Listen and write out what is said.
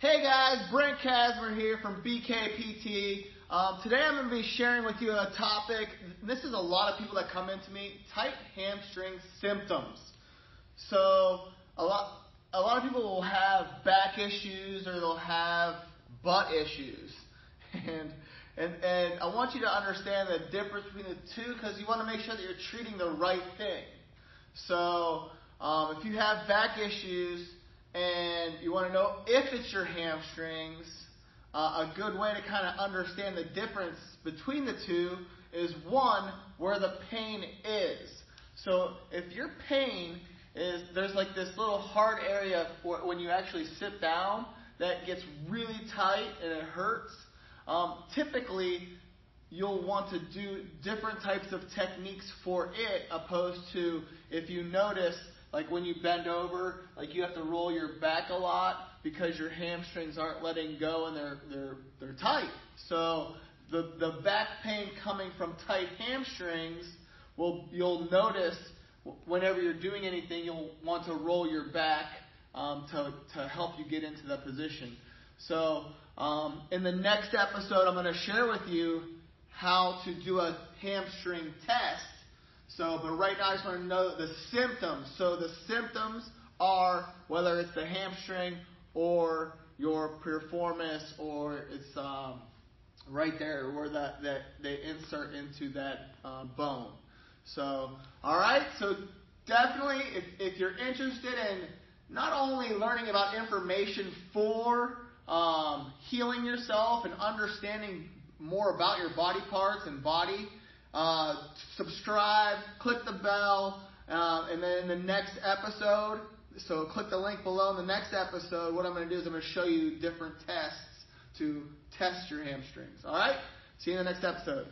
Hey guys, Brent Casmer here from BKPT. Um, today I'm going to be sharing with you a topic. This is a lot of people that come into me, tight hamstring symptoms. So a lot, a lot of people will have back issues or they'll have butt issues. And, and, and I want you to understand the difference between the two because you want to make sure that you're treating the right thing. So um, if you have back issues and you want to know if it's your hamstrings, uh, a good way to kind of understand the difference between the two is one, where the pain is. So if your pain is, there's like this little hard area when you actually sit down that gets really tight and it hurts, um, typically you'll want to do different types of techniques for it opposed to if you notice like when you bend over, like you have to roll your back a lot because your hamstrings aren't letting go and they're they're they're tight. So the the back pain coming from tight hamstrings will you'll notice whenever you're doing anything you'll want to roll your back um, to to help you get into that position. So um, in the next episode, I'm going to share with you how to do a hamstring test so, but right now I just want to know the symptoms. So the symptoms are whether it's the hamstring or your piriformis or it's um, right there where that, that they insert into that uh, bone. So, all right. So definitely, if, if you're interested in not only learning about information for um, healing yourself and understanding more about your body parts and body, uh, subscribe, click the bell, uh, and then in the next episode, so click the link below in the next episode, what I'm going to do is I'm going to show you different tests to test your hamstrings. All right? See you in the next episode.